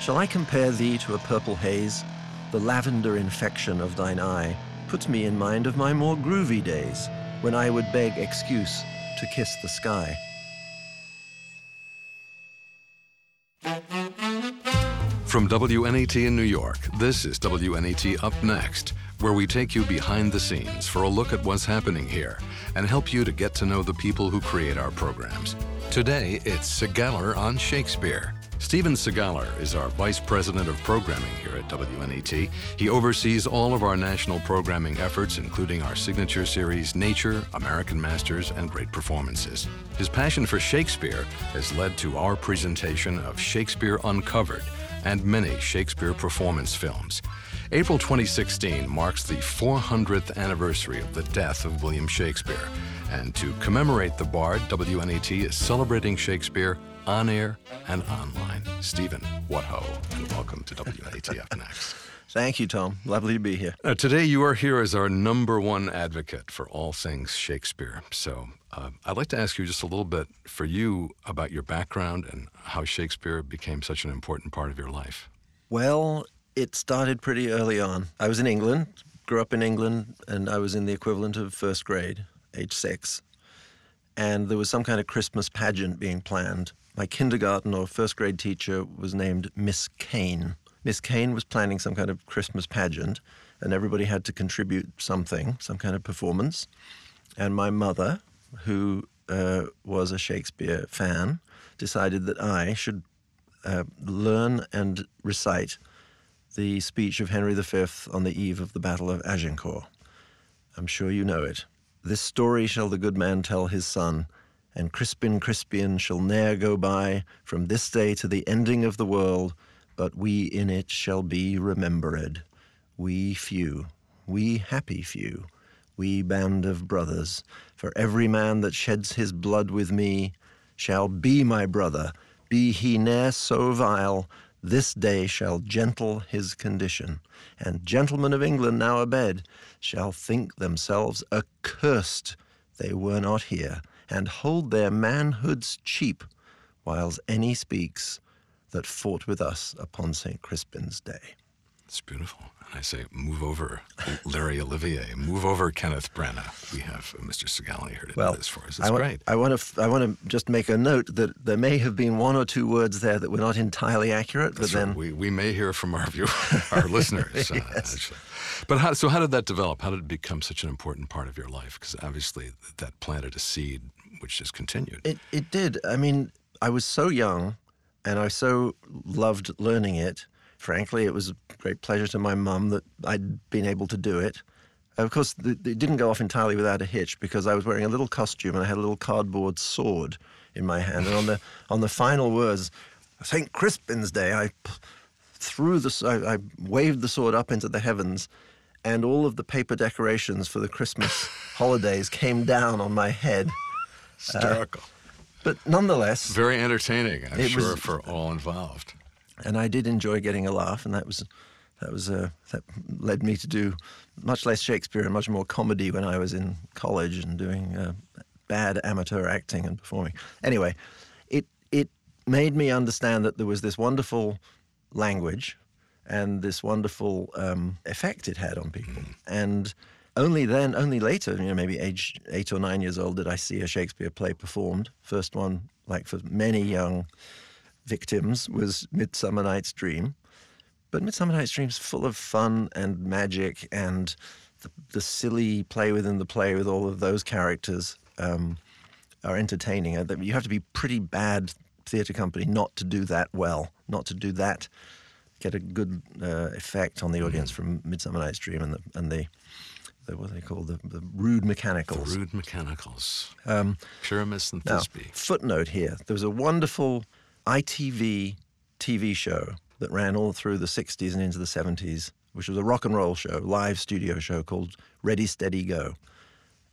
Shall I compare thee to a purple haze? The lavender infection of thine eye puts me in mind of my more groovy days, when I would beg excuse to kiss the sky. From WNET in New York, this is WNET Up Next, where we take you behind the scenes for a look at what's happening here and help you to get to know the people who create our programs. Today, it's Segaller on Shakespeare. Stephen Segaller is our Vice President of Programming here at WNET. He oversees all of our national programming efforts, including our signature series Nature, American Masters, and Great Performances. His passion for Shakespeare has led to our presentation of Shakespeare Uncovered and many Shakespeare performance films. April 2016 marks the 400th anniversary of the death of William Shakespeare. And to commemorate the bard, WNET is celebrating Shakespeare on air and online. Stephen, what ho, and welcome to WNET Up Next. Thank you, Tom. Lovely to be here. Now, today you are here as our number one advocate for all things Shakespeare. So uh, I'd like to ask you just a little bit for you about your background and how Shakespeare became such an important part of your life. Well, it started pretty early on. I was in England, grew up in England, and I was in the equivalent of first grade, age six. And there was some kind of Christmas pageant being planned. My kindergarten or first grade teacher was named Miss Kane. Miss Kane was planning some kind of Christmas pageant, and everybody had to contribute something, some kind of performance. And my mother, who uh, was a Shakespeare fan, decided that I should uh, learn and recite the speech of Henry V on the eve of the Battle of Agincourt. I'm sure you know it. This story shall the good man tell his son, and Crispin Crispian shall ne'er go by from this day to the ending of the world, but we in it shall be remembered. We few, we happy few, we band of brothers, for every man that sheds his blood with me shall be my brother, be he ne'er so vile, this day shall gentle his condition, and gentlemen of England now abed shall think themselves accursed they were not here, and hold their manhoods cheap, whiles any speaks that fought with us upon St. Crispin's day. It's beautiful. And I say, move over, Larry Olivier. Move over, Kenneth Branagh. We have uh, Mr. Segaller here to well, do this for us. It's I wa- great. I want to. I want to just make a note that there may have been one or two words there that were not entirely accurate, That's but then right. we, we may hear from our view, our listeners. uh. But how, so how did that develop? How did it become such an important part of your life? Because obviously that planted a seed which has continued. It it did. I mean, I was so young, and I so loved learning it. Frankly, it was a great pleasure to my mum that I'd been able to do it. Of course, th- it didn't go off entirely without a hitch because I was wearing a little costume and I had a little cardboard sword in my hand. And on the on the final words, St. Crispin's Day, I p- threw the I, I waved the sword up into the heavens, and all of the paper decorations for the Christmas holidays came down on my head. Hysterical. Uh, but nonetheless, Very entertaining, I'm sure, was- for all involved. And I did enjoy getting a laugh, and that was that was uh, that led me to do much less Shakespeare and much more comedy when I was in college and doing uh, bad amateur acting and performing. Anyway, it it made me understand that there was this wonderful language and this wonderful um, effect it had on people, and. Only then, only later, you know, maybe age eight or nine years old, did I see a Shakespeare play performed. First one, like for many young victims was Midsummer Night's Dream. But Midsummer Night's Dream is full of fun and magic and the, the silly play within the play with all of those characters um, are entertaining. Uh, You have to be pretty bad theatre company not to do that well, not to do that, get a good uh, effect on the audience from Midsummer Night's Dream and the, and the, the what they call the, the rude mechanicals. The rude mechanicals. Um, Pyramus and Thisbe. now, footnote here: there was a wonderful ITV TV show that ran all through the '60s and into the '70s, which was a rock and roll show, live studio show called Ready Steady Go.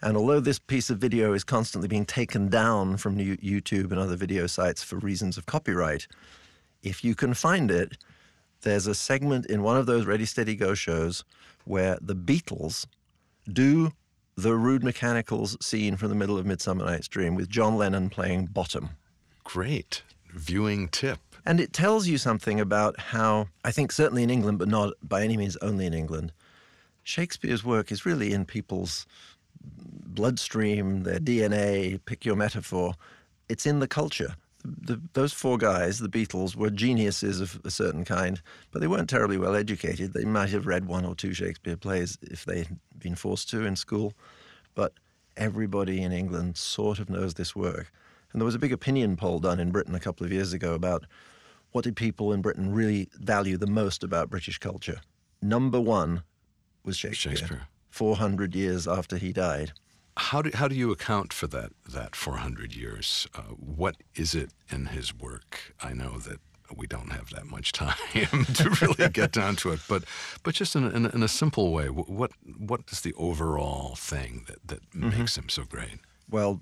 And although this piece of video is constantly being taken down from YouTube and other video sites for reasons of copyright, if you can find it, there's a segment in one of those Ready Steady Go shows where the Beatles do the Rude Mechanicals scene from the middle of Midsummer Night's Dream with John Lennon playing bottom. Great viewing tip And it tells you something about how, I think, certainly in England, but not by any means only in England, Shakespeare's work is really in people's bloodstream, their DNA, pick your metaphor. It's in the culture. The, those four guys, the Beatles, were geniuses of a certain kind, but they weren't terribly well educated. They might have read one or two Shakespeare plays if they'd been forced to in school, but everybody in England sort of knows this work. And there was a big opinion poll done in Britain a couple of years ago about what did people in Britain really value the most about British culture. Number one was Shakespeare. Shakespeare. 400 years after he died. How do, how do you account for that, that 400 years? Uh, what is it in his work? I know that we don't have that much time to really get down to it, but but just in in a, in a simple way, what what is the overall thing that, that mm-hmm. makes him so great? Well,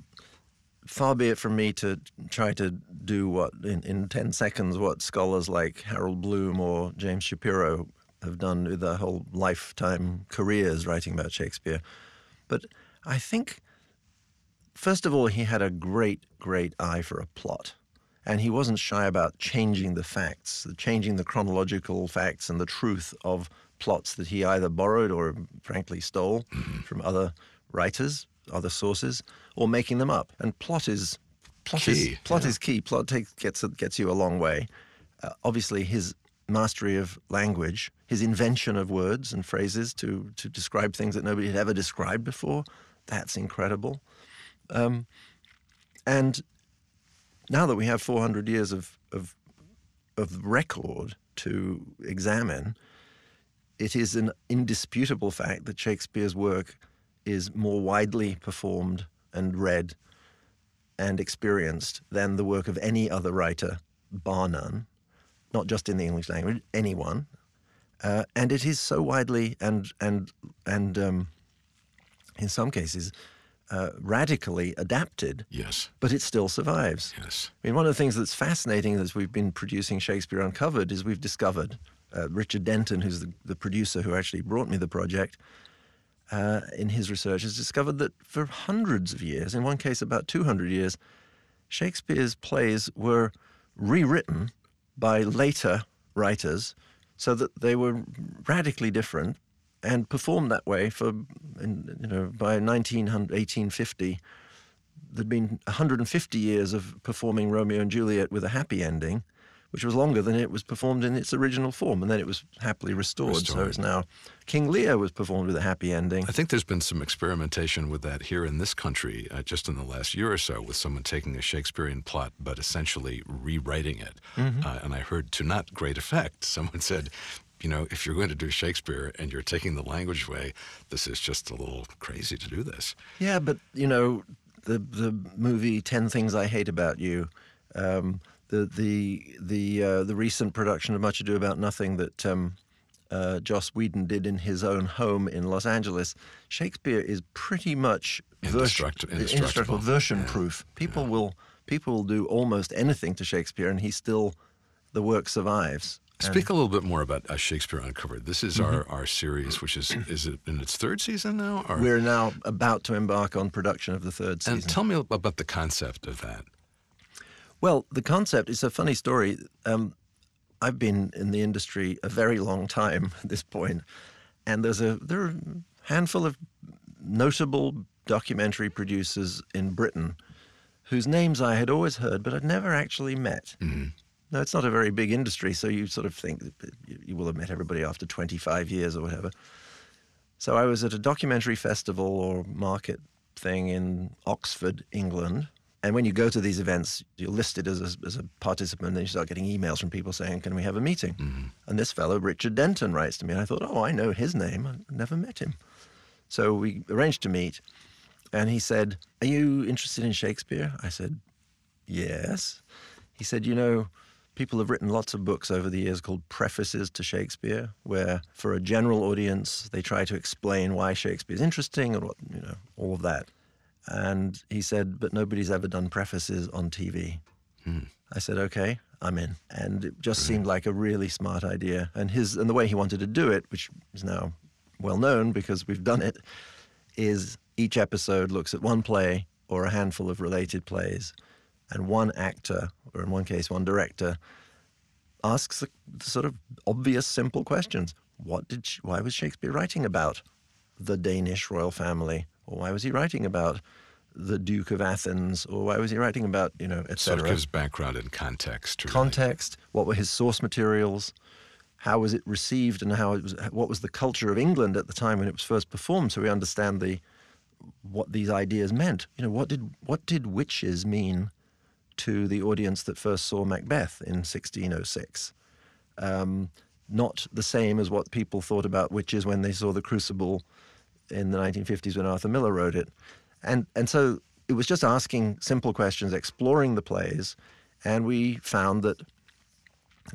far be it from me to try to do what in, in 10 seconds what scholars like Harold Bloom or James Shapiro have done with their whole lifetime careers writing about Shakespeare. But I think, first of all, he had a great, great eye for a plot. And he wasn't shy about changing the facts, changing the chronological facts and the truth of plots that he either borrowed or, frankly, stole mm-hmm. from other writers, other sources, or making them up. And plot is plot key, is plot yeah. is key. Plot takes gets gets you a long way. Uh, obviously, his mastery of language, his invention of words and phrases to to describe things that nobody had ever described before. That's incredible. Um, and now that we have 400 years of, of, of record to examine, it is an indisputable fact that Shakespeare's work is more widely performed and read and experienced than the work of any other writer, bar none not just in the English language, anyone. Uh, and it is so widely and and and um, in some cases uh, radically adapted. Yes. But it still survives. Yes. I mean, one of the things that's fascinating as we've been producing Shakespeare Uncovered is we've discovered uh, Richard Denton, who's the, the, producer who actually brought me the project, uh, in his research has discovered that for hundreds of years, in one case about 200 years, Shakespeare's plays were rewritten by later writers so that they were radically different and performed that way for, you know, by 1900, 1850, there'd been 150 years of performing Romeo and Juliet with a happy ending which was longer than it was performed in its original form, and then it was happily restored. restored. So it's now King Lear was performed with a happy ending. I think there's been some experimentation with that here in this country, uh, just in the last year or so, with someone taking a Shakespearean plot but essentially rewriting it. Mm-hmm. Uh, and I heard to not great effect. Someone said, you know, if you're going to do Shakespeare and you're taking the language way, this is just a little crazy to do this. Yeah, but you know, the the movie Ten Things I Hate About You. Um, the the the uh, the recent production of Much Ado About Nothing that um, uh, Joss Whedon did in his own home in Los Angeles, Shakespeare is pretty much indestructible, indestructible version yeah. proof. People yeah. will people will do almost anything to Shakespeare, and he still the work survives. Speak a little bit more about uh, Shakespeare Uncovered. This is mm-hmm. our, our series, which is is it in its third season now? Or? We're now about to embark on production of the third season. And tell me about the concept of that. Well, the concept is a funny story. Um, I've been in the industry a very long time at this point, and there's a there are a handful of notable documentary producers in Britain whose names I had always heard, but I'd never actually met. Mm-hmm. No, it's not a very big industry, so you sort of think you will have met everybody after 25 years or whatever. So I was at a documentary festival or market thing in Oxford, England, and when you go to these events, you're listed as a, as a participant, and you start getting emails from people saying, Can we have a meeting? Mm-hmm. And this fellow, Richard Denton, writes to me. And I thought, Oh, I know his name. I've never met him. So we arranged to meet. And he said, Are you interested in Shakespeare? I said, Yes. He said, You know, people have written lots of books over the years called prefaces to Shakespeare, where for a general audience, they try to explain why Shakespeare is interesting and what, you know, all of that. And he said, but nobody's ever done prefaces on TV. Hmm. I said, okay, I'm in. And it just seemed like a really smart idea. And his and the way he wanted to do it, which is now well known because we've done it, is each episode looks at one play or a handful of related plays, and one actor, or in one case, one director, asks the, the sort of obvious, simple questions. What did? Why was Shakespeare writing about the Danish royal family, or why was he writing about the Duke of Athens, or why was he writing about you know, So it etc. gives background and context. really. Context. What were his source materials? How was it received, and how it was? What was the culture of England at the time when it was first performed? So we understand the what these ideas meant. You know, what did what did witches mean to the audience that first saw Macbeth in 1606? Um, not the same as what people thought about witches when they saw The Crucible in the 1950s when Arthur Miller wrote it. And, and so it was just asking simple questions, exploring the plays, and we found that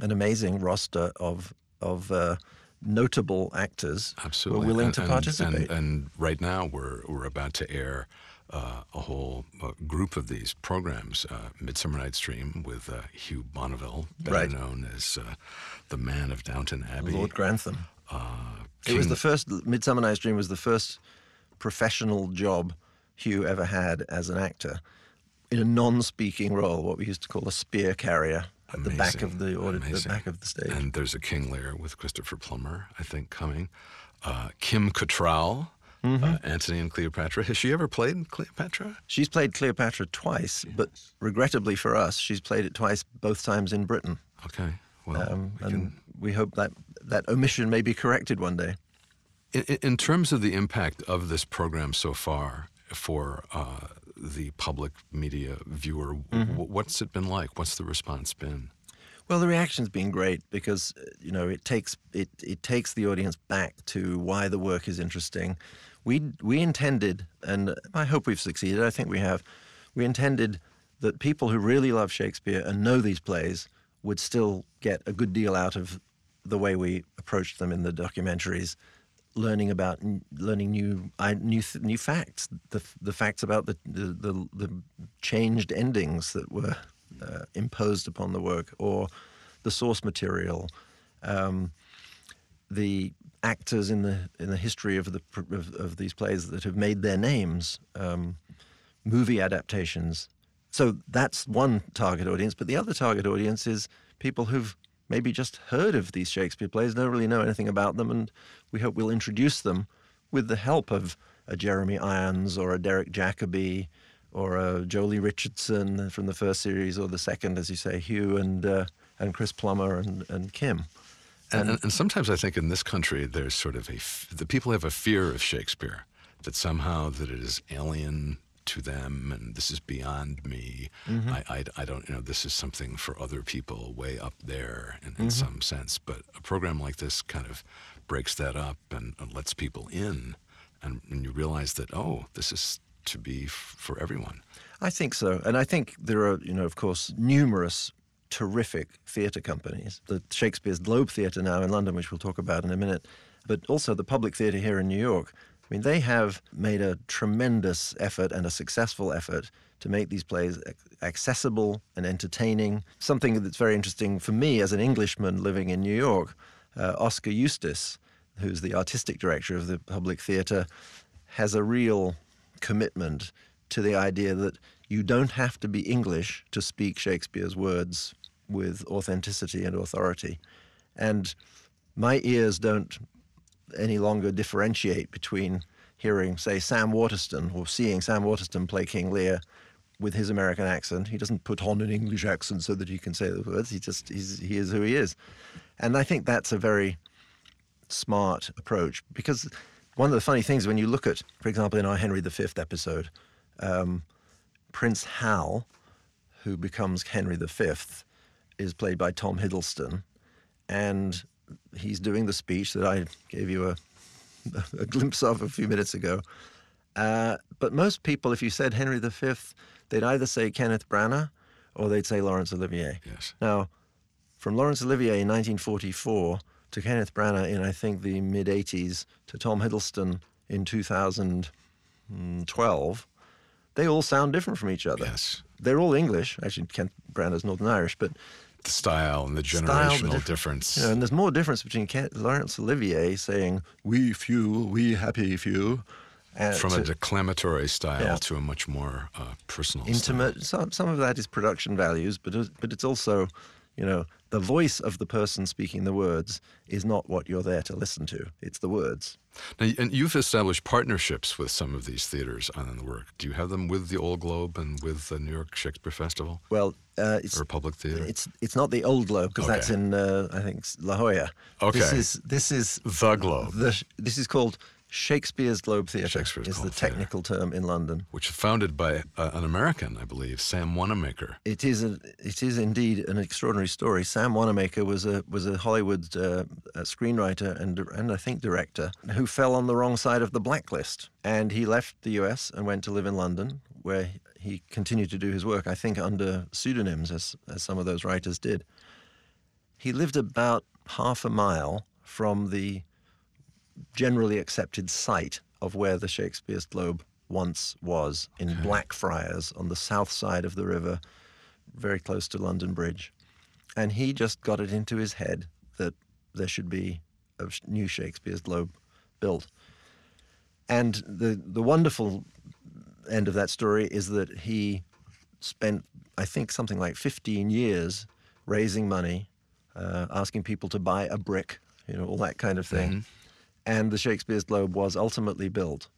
an amazing roster of, of uh, notable actors Absolutely. were willing to and- participate. And, and right now we're we're about to air uh, a whole uh, group of these programs. Uh, Midsummer Night's Dream with uh, Hugh Bonneville, better Right. known as uh, the Man of Downton Abbey. Lord Grantham. Uh, It was the first, Midsummer Night's Dream was the first professional job Hugh ever had as an actor in a non-speaking role, what we used to call a spear carrier at the back of the Amazing, audit, the back of the stage. And there's a King Lear with Christopher Plummer, I think, coming. Uh, Kim Cattrall, Mm-hmm. uh, Antony and Cleopatra. Has she ever played Cleopatra? She's played Cleopatra twice, but regrettably for us, she's played it twice, both times in Britain. Okay. Well, Um, we and can we hope that that omission may be corrected one day. In, in- terms of the impact of this program so far for uh, the public media viewer, Mm-hmm. wh- what's it been like? What's the response been? Well, the reaction's been great because uh, you know it takes it it takes the audience back to why the work is interesting. We we intended, and I hope we've succeeded. I think we have. We intended that people who really love Shakespeare and know these plays would still get a good deal out of the way we approached them in the documentaries, learning about learning new new new facts, the the facts about the the, the, the changed endings that were uh, imposed upon the work, or the source material, um, the actors in the in the history of the of, of these plays that have made their names, um, movie adaptations. So that's one target audience, but the other target audience is people who've maybe just heard of these Shakespeare plays, don't really know anything about them, and we hope we'll introduce them with the help of a Jeremy Irons or a Derek Jacobi or a Joely Richardson from the first series or the second, as you say, Hugh and uh, and Chris Plummer and, and Kim. And, and, and sometimes I think in this country there's sort of a f- the people have a fear of Shakespeare that somehow that it is alien to them and this is beyond me. Mm-hmm. I, I, I don't you know this is something for other people way up there in, Mm-hmm. some sense. But a program like this kind of breaks that up and, and lets people in, and, and you realize that oh this is to be f- for everyone. I think so, and I think there are, you know, of course, numerous terrific theatre companies. The Shakespeare's Globe Theatre now in London, which we'll talk about in a minute, but also the Public Theatre here in New York. I mean, they have made a tremendous effort and a successful effort to make these plays accessible and entertaining. Something that's very interesting for me as an Englishman living in New York, uh, Oskar Eustis, who's the artistic director of the Public Theatre, has a real commitment to the idea that you don't have to be English to speak Shakespeare's words with authenticity and authority. And my ears don't any longer differentiate between hearing, say, Sam Waterston or seeing Sam Waterston play King Lear with his American accent. He doesn't put on an English accent so that he can say the words. He just he is who he is, and I think that's a very smart approach because one of the funny things when you look at, for example, in our Henry V episode, um, Prince Hal, who becomes Henry V, is played by Tom Hiddleston, and he's doing the speech that I gave you a, a glimpse of a few minutes ago. Uh, but most people, if you said Henry V, they'd either say Kenneth Branagh or they'd say Laurence Olivier. Yes. Now, from Laurence Olivier in 1944 to Kenneth Branagh in, I think, the mid 80s to Tom Hiddleston in 2012, they all sound different from each other. Yes. They're all English. Actually, Kenneth Branagh's Northern Irish, but The style and the style, generational the diff- difference. You know, and there's more difference between Laurence Olivier saying "we few, we happy few," and from to a declamatory style Yeah. to a much more uh, personal intimate. Some some of that is production values, but but it's also, You know, the voice of the person speaking the words is not what you're there to listen to. It's the words. Now, and you've established partnerships with some of these theaters on the work. Do you have them with the Old Globe and with the New York Shakespeare Festival Well, uh, it's or Public Theater? it's it's not the old Globe because that's in uh, I think La Jolla. Okay. This is this is the Globe, the this is called Shakespeare's Globe Theatre. Shakespeare's is Globe the technical term in London. which is founded by uh, an American, I believe, Sam Wanamaker. It is a, it is indeed an extraordinary story. Sam Wanamaker was a was a Hollywood uh, uh, screenwriter and and I think director who fell on the wrong side of the blacklist, and he left the U.S. and went to live in London, where he continued to do his work. I think under pseudonyms, as as some of those writers did. He lived about half a mile from the generally accepted site of where the Shakespeare's Globe once was in Blackfriars on the south side of the river, very close to London Bridge. And he just got it into his head that there should be a new Shakespeare's Globe built. And the, the wonderful end of that story is that he spent, I think, something like 15 years raising money, uh, asking people to buy a brick, you know, all that kind of thing. And the Shakespeare's Globe was ultimately built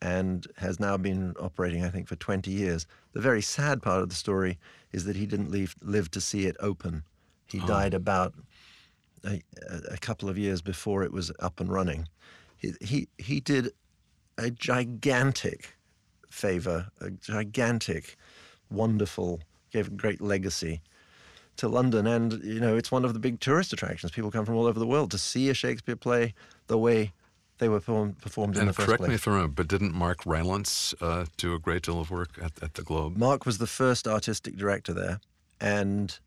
and has now been operating, I think, for 20 years. The very sad part of the story is that he didn't leave, live to see it open. He oh. died about a, a couple of years before it was up and running. He, he, he did a gigantic favor, a gigantic, wonderful, gave a great legacy to London. And, you know, it's one of the big tourist attractions. People come from all over the world to see a Shakespeare play the way they were perform- performed in the first correct me if I'm wrong, but didn't Mark Rylance uh, do a great deal of work at, at the Globe? Mark was the first artistic director there, and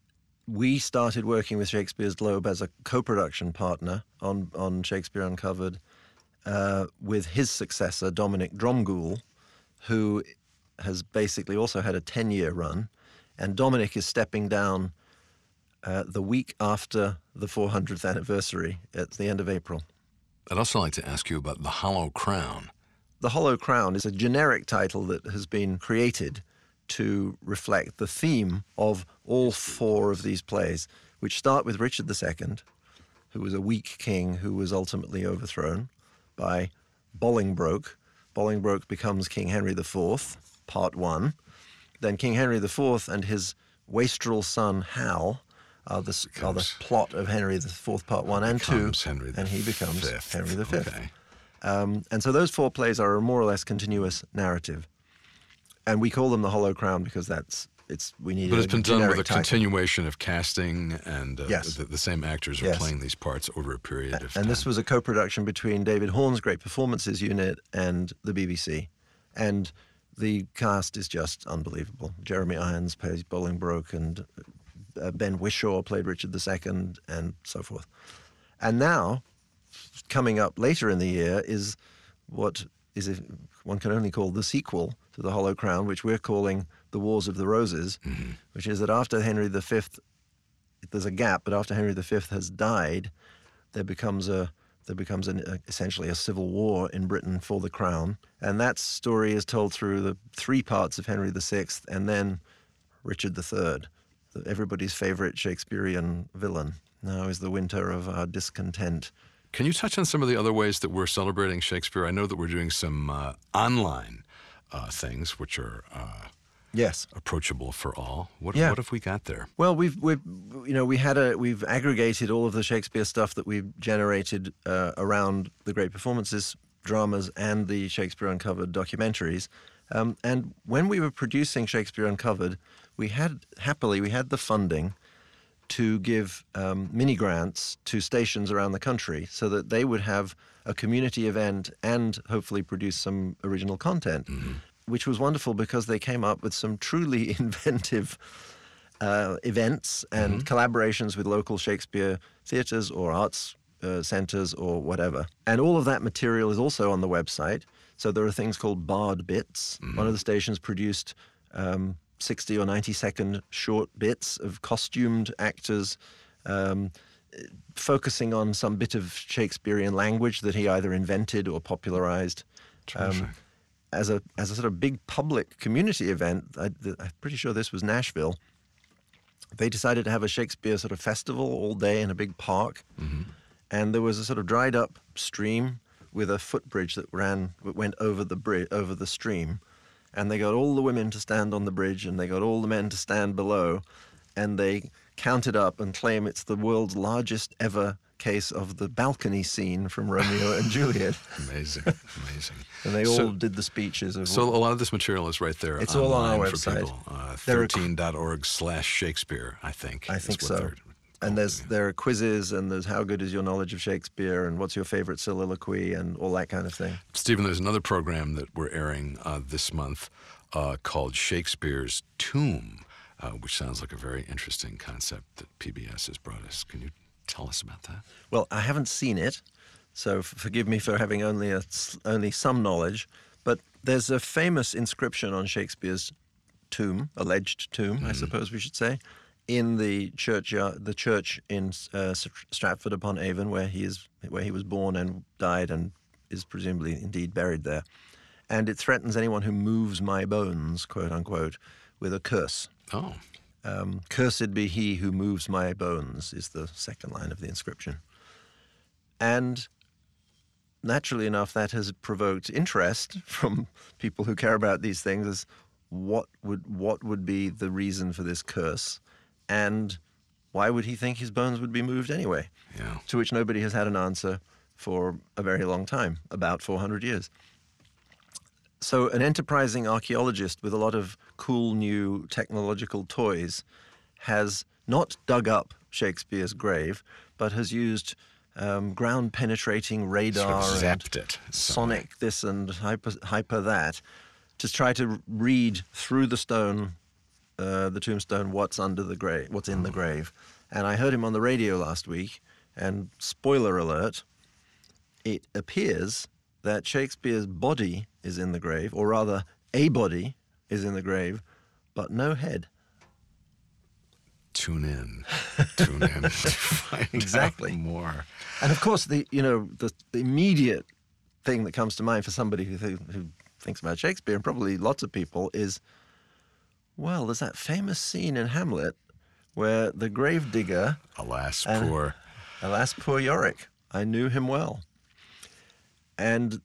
we started working with Shakespeare's Globe as a co-production partner on on Shakespeare Uncovered uh, with his successor Dominic Dromgoole, who has basically also had a ten-year run, and Dominic is stepping down uh, the week after the 400th anniversary at the end of April. I'd also like to ask you about the Hollow Crown. The Hollow Crown is a generic title that has been created to reflect the theme of all four of these plays, which start with Richard II, who was a weak king who was ultimately overthrown by Bolingbroke. Bolingbroke becomes King Henry IV, part one. Then King Henry IV and his wastrel son Hal are the, are the plot of Henry IV, part one and two, Henry and he becomes Fifth. Henry V. Okay. Um, and so those four plays are a more or less continuous narrative, and we call them the Hollow Crown because that's it's we need. But it's been done with a title. continuation of casting, and uh, Yes. the, the same actors are Yes. playing these parts over a period of time. And this was a co-production between David Horn's Great Performances Unit and the BBC, and the cast is just unbelievable. Jeremy Irons plays Bolingbroke, and uh, Ben Whishaw played Richard II, and so forth. And now, coming up later in the year is what is if one can only call the sequel to the Hollow Crown, which we're calling the Wars of the Roses, which is that after Henry V, there's a gap, but after Henry V has died, there becomes a there becomes an, uh, essentially a civil war in Britain for the crown, and that story is told through the three parts of Henry VI and then Richard III, everybody's favorite Shakespearean villain. Now is the winter of our discontent. Can you touch on some of the other ways that we're celebrating Shakespeare? I know that we're doing some uh, online uh, things, which are uh, Yes. approachable for all. What, Yeah. what have we got there? Well, we've we've you know we had a we've aggregated all of the Shakespeare stuff that we've generated uh, around the great performances, dramas, and the Shakespeare Uncovered documentaries. Um, and when we were producing Shakespeare Uncovered, we had happily we had the funding to give um, mini grants to stations around the country so that they would have a community event and hopefully produce some original content, which was wonderful because they came up with some truly inventive uh, events and collaborations with local Shakespeare theatres or arts uh, centres or whatever. And all of that material is also on the website. So there are things called Bard Bits. One of the stations produced um, 60 or 90 second short bits of costumed actors. Um, focusing on some bit of Shakespearean language that he either invented or popularized. Terrific. as a as a sort of big public community event, I, I'm pretty sure this was Nashville. they decided to have a Shakespeare sort of festival all day in a big park. And there was a sort of dried up stream with a footbridge that ran that went over the bridge over the stream. And they got all the women to stand on the bridge and they got all the men to stand below and they counted up and claim it's the world's largest ever case of the balcony scene from Romeo and Juliet. Amazing, amazing. And they all So- did the speeches of So a lot of this material is right there. It's all on our online for website. people. Uh, There 13.org slash Shakespeare, I think. I think so. And there's there are quizzes and there's how good is your knowledge of Shakespeare and what's your favorite soliloquy and all that kind of thing. Stephen, there's another program that we're airing uh, this month uh, called Shakespeare's Tomb, uh, which sounds like a very interesting concept that PBS has brought us. Can you tell us about that? Well, I haven't seen it, so f- forgive me for having only a only some knowledge. But there's a famous inscription on Shakespeare's tomb, alleged tomb, I suppose we should say, in the churchyard, the church in uh, Stratford upon Avon, where he is, where he was born and died, and is presumably indeed buried there. And it threatens anyone who moves my bones, quote unquote, with a curse. Oh, Um, Cursed be he who moves my bones, is the second line of the inscription. And naturally enough, that has provoked interest from people who care about these things as what would, what would be the reason for this curse? And why would he think his bones would be moved anyway? yeah. To which nobody has had an answer for a very long time, about 400 years. So, an enterprising archaeologist with a lot of cool new technological toys has not dug up Shakespeare's grave, but has used um, ground penetrating radar Sort of zapped it. sonic this and hyper, hyper that to try to read through the stone, uh, the tombstone, what's under the grave, what's in the grave. And I heard him on the radio last week, and spoiler alert, it appears that Shakespeare's body is in the grave, or rather, a body is in the grave, but no head. Tune in. Tune in Exactly. more. And of course, the you know the, the immediate thing that comes to mind for somebody who, who who thinks about Shakespeare, and probably lots of people, is well, there's that famous scene in Hamlet where the grave digger, Alas, And- poor. alas, poor Yorick, I knew him well. And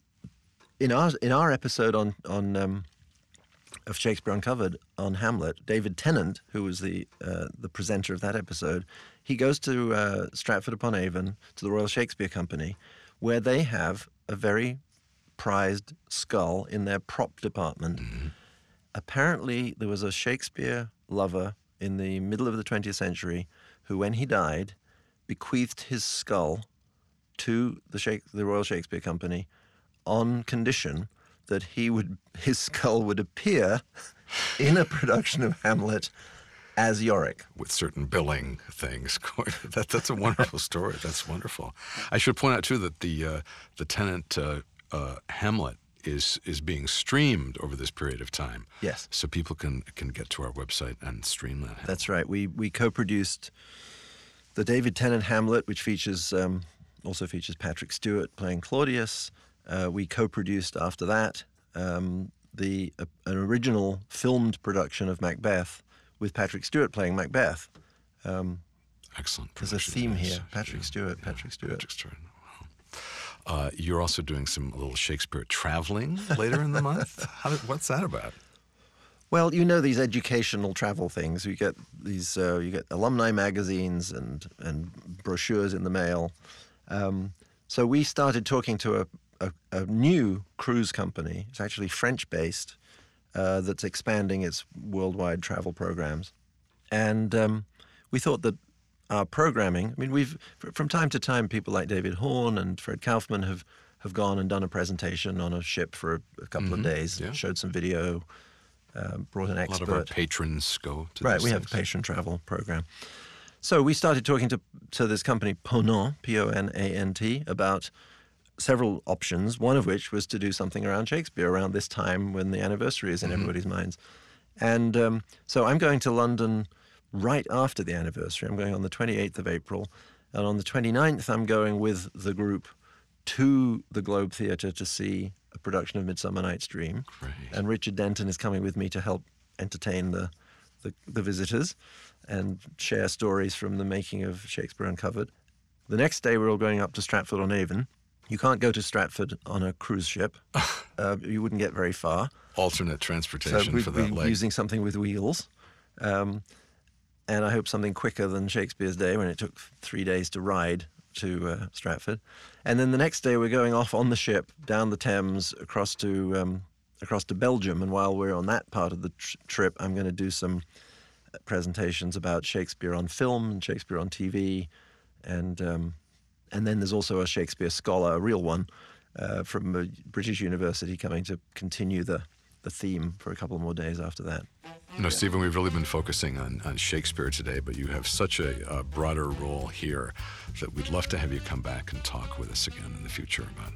in our in our episode on on um, of Shakespeare Uncovered on Hamlet, David Tennant, who was the uh, the presenter of that episode, he goes to uh, Stratford upon Avon to the Royal Shakespeare Company, where they have a very prized skull in their prop department. Apparently, there was a Shakespeare lover in the middle of the 20th century who, when he died, bequeathed his skull to the, Shake, the Royal Shakespeare Company on condition that he would his skull would appear in a production of Hamlet as Yorick. with certain billing things. that, that's a wonderful story. That's wonderful. I should point out too that the uh, the Tennant uh, uh, Hamlet is is being streamed over this period of time. Yes. So people can can get to our website and stream that. That's right. We we co-produced the David Tennant Hamlet, which features um, also features Patrick Stewart playing Claudius. Uh, we co-produced after that um, the uh, an original filmed production of Macbeth with Patrick Stewart playing Macbeth. Excellent. There's a theme here. Patrick Stewart. Patrick Stewart. Patrick Stewart. Uh, you're also doing some little Shakespeare traveling later in the month. How, what's that about? Well, you know these educational travel things. You get these, uh, you get alumni magazines and and brochures in the mail. Um, so we started talking to a, a, a new cruise company. It's actually French based, uh, that's expanding its worldwide travel programs, and um, we thought that our programming. I mean, we've from time to time people like David Horn and Fred Kaufman have have gone and done a presentation on a ship for a, a couple of days, yeah. showed some video, um, brought an expert. A lot of our patrons go to Right, we have a patron travel program. So we started talking to to this company Ponant, P O N A N T, about several options. One of which was to do something around Shakespeare around this time when the anniversary is in everybody's minds. And um, so I'm going to London right after the anniversary. I'm going on the 28th of April, and on the 29th I'm going with the group to the Globe Theatre to see a production of Midsummer Night's Dream. Great. And Richard Denton is coming with me to help entertain the the, the visitors and share stories from the making of Shakespeare Uncovered. The next day, we're all going up to Stratford on Avon. You can't go to Stratford on a cruise ship. uh, you wouldn't get very far. Alternate transportation so we'd for that be leg. using something with wheels. Um, and I hope something quicker than Shakespeare's day when it took three days to ride to uh, Stratford. And then the next day, we're going off on the ship down the Thames across to um, across to Belgium. And while we're on that part of the tr- trip, I'm going to do some uh, presentations about Shakespeare on film and Shakespeare on TV, and um, and then there's also a Shakespeare scholar, a real one, uh, from a British university coming to continue the the theme for a couple more days after that. You know, Stephen, we've really been focusing on, on Shakespeare today, but you have such a, a, broader role here that we'd love to have you come back and talk with us again in the future about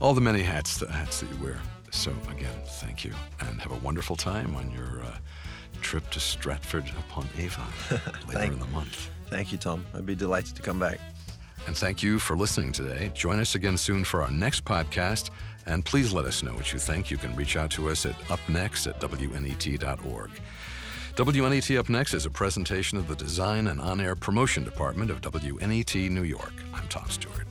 all the many hats, the hats that you wear. So, again, thank you, and have a wonderful time on your uh, trip to Stratford upon Avon later thank, in the month. Thank you, Tom. I'd be delighted to come back. And thank you for listening today. Join us again soon for our next podcast. And please let us know what you think. You can reach out to us at upnext at wnet.org. WNET Up Next is a presentation of the Design and On Air Promotion Department of WNET New York. I'm Tom Stewart.